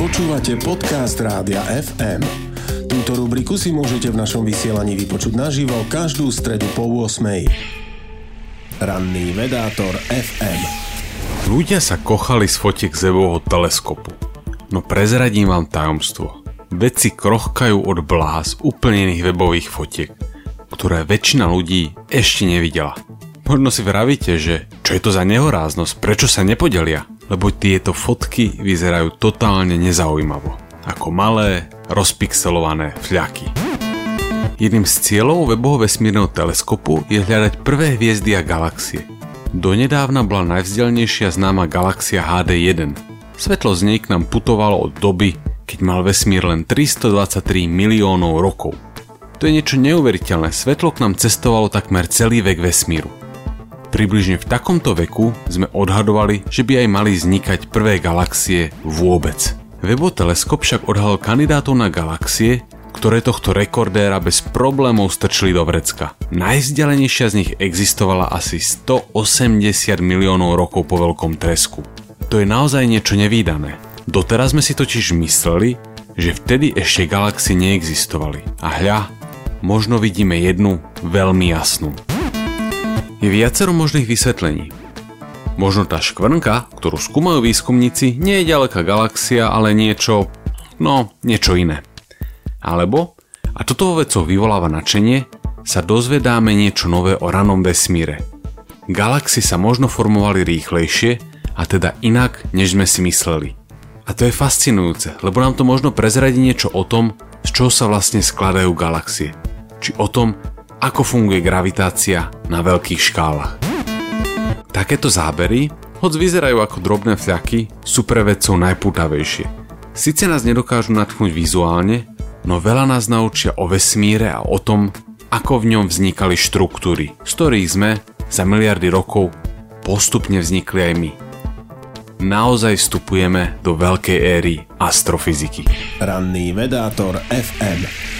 Počúvate podcast Rádia FM. Túto rubriku si môžete v našom vysielaní vypočuť naživo každú stredu po 8. Ranný vedátor FM. Ľudia sa kochali z fotiek z webového teleskopu. No prezradím vám tajomstvo. Vedci krochkajú od bláz úplne iných webových fotiek, ktoré väčšina ľudí ešte nevidela. Možno si vravíte, že čo je to za nehoráznosť, prečo sa nepodelia? Lebo tieto fotky vyzerajú totálne nezaujímavo. Ako malé, rozpixelované fľaky. Jedným z cieľov webového vesmírneho teleskopu je hľadať prvé hviezdy a galaxie. Donedávna bola najvzdialnejšia známa galaxia HD1. Svetlo z nej k nám putovalo od doby, keď mal vesmír len 323 miliónov rokov. To je niečo neuveriteľné, svetlo k nám cestovalo takmer celý vek vesmíru. Približne v takomto veku sme odhadovali, že by aj mali vznikať prvé galaxie vôbec. Webo teleskop však odhalil kandidátov na galaxie, ktoré tohto rekordéra bez problémov strčili do vrecka. Najzdialenejšia z nich existovala asi 180 miliónov rokov po veľkom tresku. To je naozaj niečo nevýdané. Doteraz sme si totiž mysleli, že vtedy ešte galaxie neexistovali. A hľa, možno vidíme jednu veľmi jasnú. Je viacero možných vysvetlení. Možno tá škvrnka, ktorú skúmajú výskumníci, nie je ďaleká galaxia, ale niečo, no, niečo iné. Alebo, a toto vo vecoch vyvoláva nadšenie, sa dozvedáme niečo nové o ranom vesmíre. Galaxie sa možno formovali rýchlejšie, a teda inak, než sme si mysleli. A to je fascinujúce, lebo nám to možno prezradí niečo o tom, z čoho sa vlastne skladajú galaxie. Či o tom, ako funguje gravitácia na veľkých škálach. Takéto zábery, hoď vyzerajú ako drobné fľaky, sú pre vedcov najpútavejšie. Sice nás nedokážu natchnúť vizuálne, no veľa nás naučia o vesmíre a o tom, ako v ňom vznikali štruktúry, z ktorých sme za miliardy rokov postupne vznikli aj my. Naozaj vstupujeme do veľkej éry astrofyziky. Ranný vedátor FM.